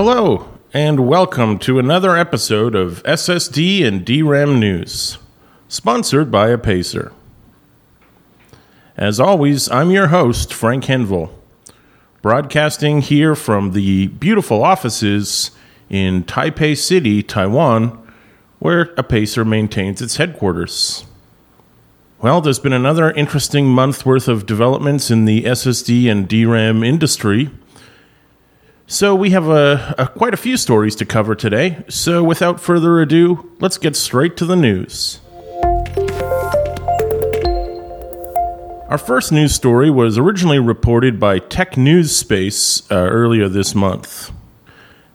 Hello, and welcome to another episode of SSD and DRAM News, sponsored by Apacer. As always, I'm your host, Frank Henville, broadcasting here from the beautiful offices in Taipei City, Taiwan, where Apacer maintains its headquarters. Well, there's been another interesting month worth of developments in the SSD and DRAM industry so, we have a, a, quite a few stories to cover today. So, without further ado, let's get straight to the news. Our first news story was originally reported by Tech News Space uh, earlier this month.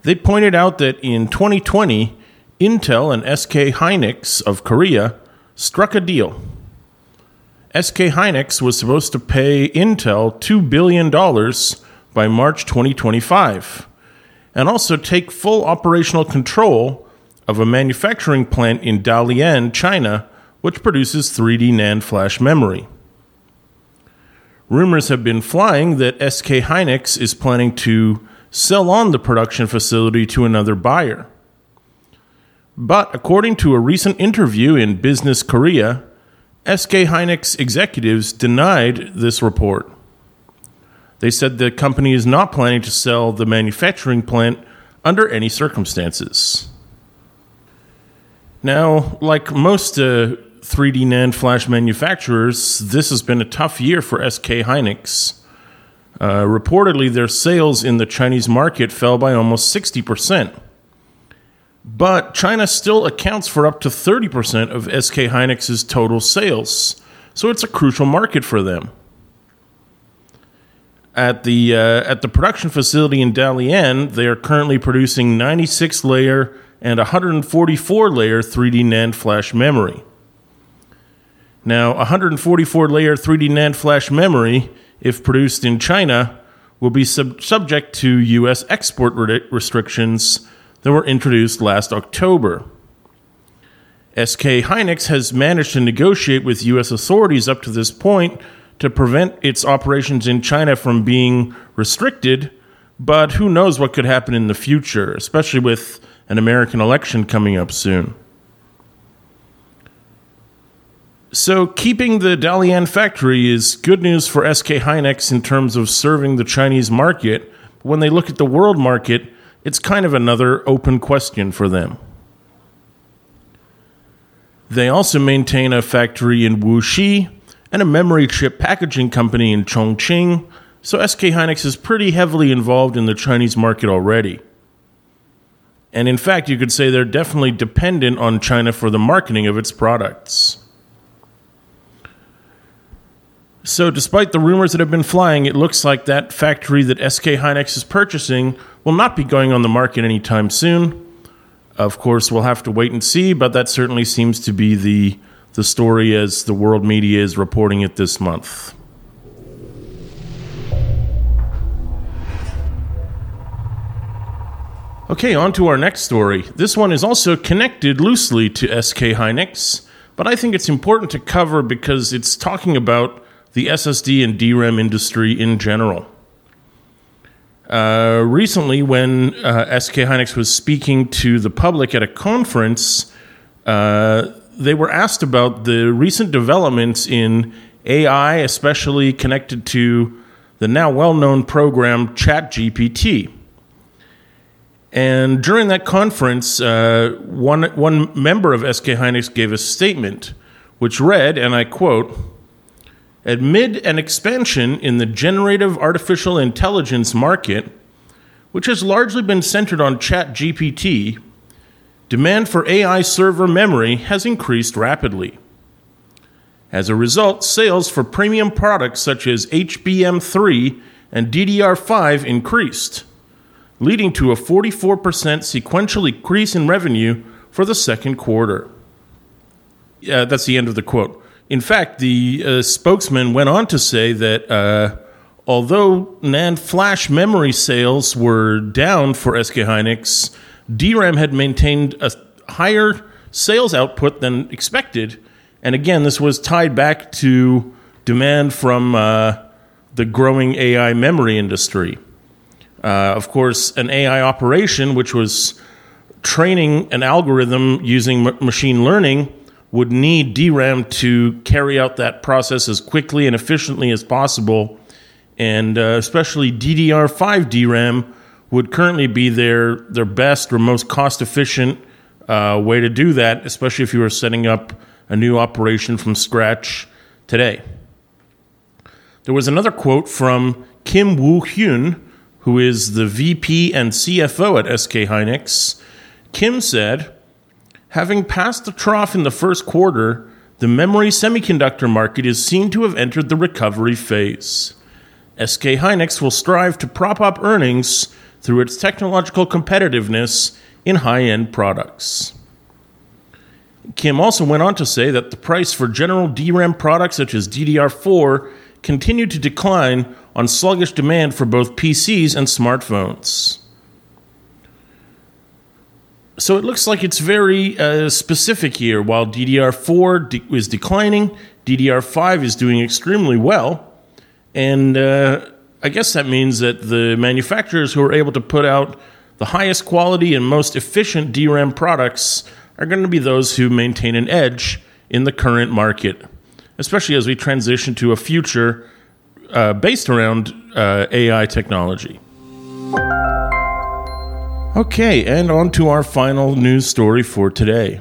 They pointed out that in 2020, Intel and SK Hynix of Korea struck a deal. SK Hynix was supposed to pay Intel $2 billion by March 2025, and also take full operational control of a manufacturing plant in Dalian, China, which produces 3D NAND flash memory. Rumors have been flying that SK Hynix is planning to sell on the production facility to another buyer. But according to a recent interview in Business Korea, SK Hynix executives denied this report. They said the company is not planning to sell the manufacturing plant under any circumstances. Now, like most uh, 3D NAND flash manufacturers, this has been a tough year for SK Hynix. Uh, reportedly, their sales in the Chinese market fell by almost 60%. But China still accounts for up to 30% of SK Hynix's total sales, so it's a crucial market for them at the uh, at the production facility in Dalian, they are currently producing 96 layer and 144 layer 3D NAND flash memory. Now, 144 layer 3D NAND flash memory, if produced in China, will be sub- subject to U.S. export re- restrictions that were introduced last October. SK Hynix has managed to negotiate with U.S. authorities up to this point to prevent its operations in China from being restricted, but who knows what could happen in the future, especially with an American election coming up soon. So, keeping the Dalian factory is good news for SK Hynix in terms of serving the Chinese market. When they look at the world market, it's kind of another open question for them. They also maintain a factory in Wuxi, and a memory chip packaging company in Chongqing, so SK Hynix is pretty heavily involved in the Chinese market already. And in fact, you could say they're definitely dependent on China for the marketing of its products. So, despite the rumors that have been flying, it looks like that factory that SK Hynix is purchasing will not be going on the market anytime soon. Of course, we'll have to wait and see, but that certainly seems to be the the story as the world media is reporting it this month. Okay, on to our next story. This one is also connected loosely to SK Hynix, but I think it's important to cover because it's talking about the SSD and DRAM industry in general. Uh, recently, when uh, SK Hynix was speaking to the public at a conference, uh, they were asked about the recent developments in AI, especially connected to the now well known program ChatGPT. And during that conference, uh, one, one member of SK Hynix gave a statement which read, and I quote, Amid an expansion in the generative artificial intelligence market, which has largely been centered on ChatGPT, demand for AI server memory has increased rapidly. As a result, sales for premium products such as HBM3 and DDR5 increased, leading to a 44% sequential increase in revenue for the second quarter. Uh, that's the end of the quote. In fact, the uh, spokesman went on to say that uh, although NAND flash memory sales were down for SK Hynix, DRAM had maintained a higher sales output than expected. And again, this was tied back to demand from uh, the growing AI memory industry. Uh, of course, an AI operation, which was training an algorithm using m- machine learning, would need DRAM to carry out that process as quickly and efficiently as possible. And uh, especially DDR5 DRAM would currently be their, their best or most cost efficient uh, way to do that, especially if you were setting up a new operation from scratch today. There was another quote from Kim Woo Hyun, who is the VP and CFO at SK Hynix. Kim said, Having passed the trough in the first quarter, the memory semiconductor market is seen to have entered the recovery phase. SK Hynix will strive to prop up earnings through its technological competitiveness in high end products. Kim also went on to say that the price for general DRAM products such as DDR4 continued to decline on sluggish demand for both PCs and smartphones. So it looks like it's very uh, specific here. While DDR4 de- is declining, DDR5 is doing extremely well. And uh, I guess that means that the manufacturers who are able to put out the highest quality and most efficient DRAM products are going to be those who maintain an edge in the current market, especially as we transition to a future uh, based around uh, AI technology. Okay, and on to our final news story for today.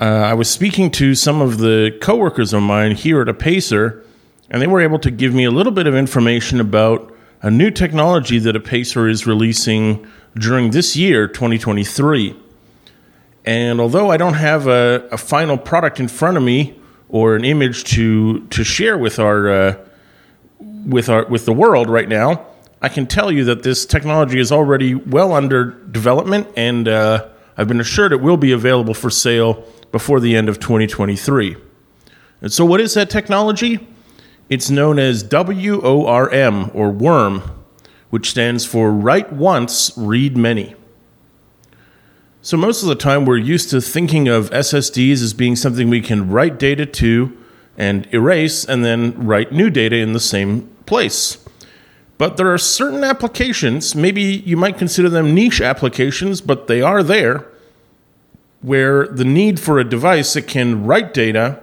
Uh, I was speaking to some of the coworkers of mine here at Apacer, and they were able to give me a little bit of information about a new technology that Apacer is releasing during this year, 2023. And although I don't have a, a final product in front of me or an image to to share with our uh, with our with the world right now, I can tell you that this technology is already well under development, and uh, I've been assured it will be available for sale before the end of 2023. And so, what is that technology? It's known as WORM, or WORM, which stands for Write Once, Read Many. So, most of the time, we're used to thinking of SSDs as being something we can write data to and erase, and then write new data in the same place. But there are certain applications, maybe you might consider them niche applications, but they are there, where the need for a device that can write data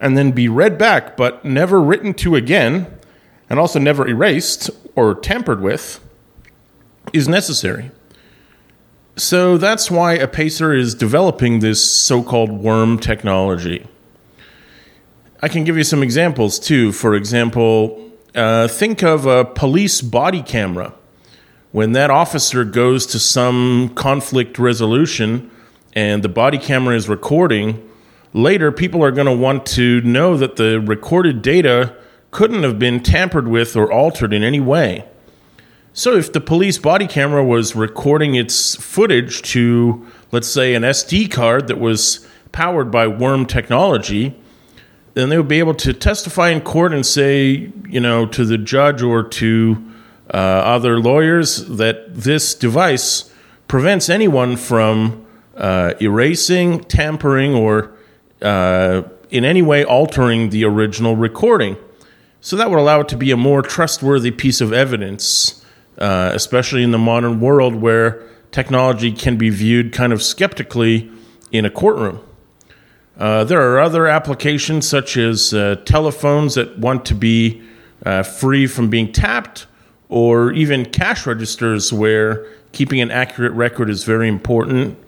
and then be read back but never written to again, and also never erased or tampered with, is necessary. So that's why Apacer is developing this so called worm technology. I can give you some examples too. For example, uh, think of a police body camera. When that officer goes to some conflict resolution and the body camera is recording, later people are going to want to know that the recorded data couldn't have been tampered with or altered in any way. So, if the police body camera was recording its footage to, let's say, an SD card that was powered by worm technology, then they would be able to testify in court and say, you know, to the judge or to uh, other lawyers that this device prevents anyone from uh, erasing, tampering, or uh, in any way altering the original recording. So that would allow it to be a more trustworthy piece of evidence, uh, especially in the modern world where technology can be viewed kind of skeptically in a courtroom. Uh, there are other applications such as uh, telephones that want to be uh, free from being tapped, or even cash registers where keeping an accurate record is very important.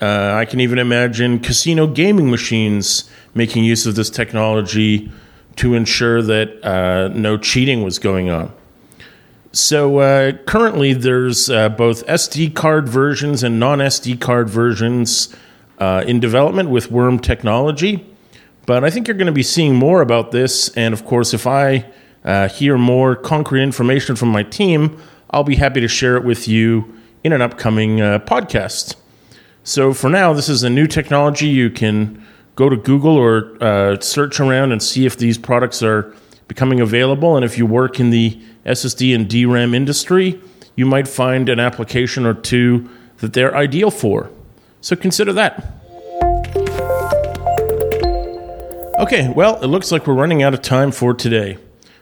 Uh, I can even imagine casino gaming machines making use of this technology to ensure that uh, no cheating was going on. So uh, currently, there's both SD card versions and non SD card versions uh, in development with Worm technology. But I think you're going to be seeing more about this. And of course, if I uh, hear more concrete information from my team, I'll be happy to share it with you in an upcoming uh, podcast. So for now, this is a new technology. You can go to Google or uh, search around and see if these products are becoming available. And if you work in the SSD and DRAM industry, you might find an application or two that they're ideal for. So consider that. Okay, well, it looks like we're running out of time for today.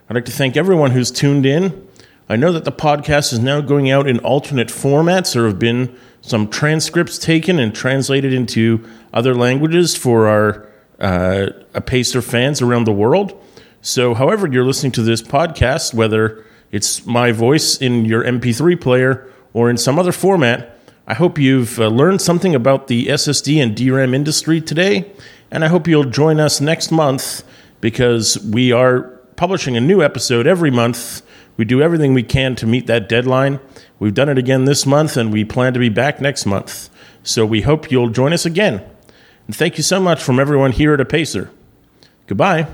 I'd like to thank everyone who's tuned in. I know that the podcast is now going out in alternate formats. There have been some transcripts taken and translated into other languages for our uh, Pacer fans around the world. So, however, you're listening to this podcast, whether it's my voice in your MP3 player or in some other format, I hope you've uh, learned something about the SSD and DRAM industry today. And I hope you'll join us next month because we are publishing a new episode every month we do everything we can to meet that deadline. We've done it again this month, and we plan to be back next month. So we hope you'll join us again. And thank you so much from everyone here at Apacer. Goodbye.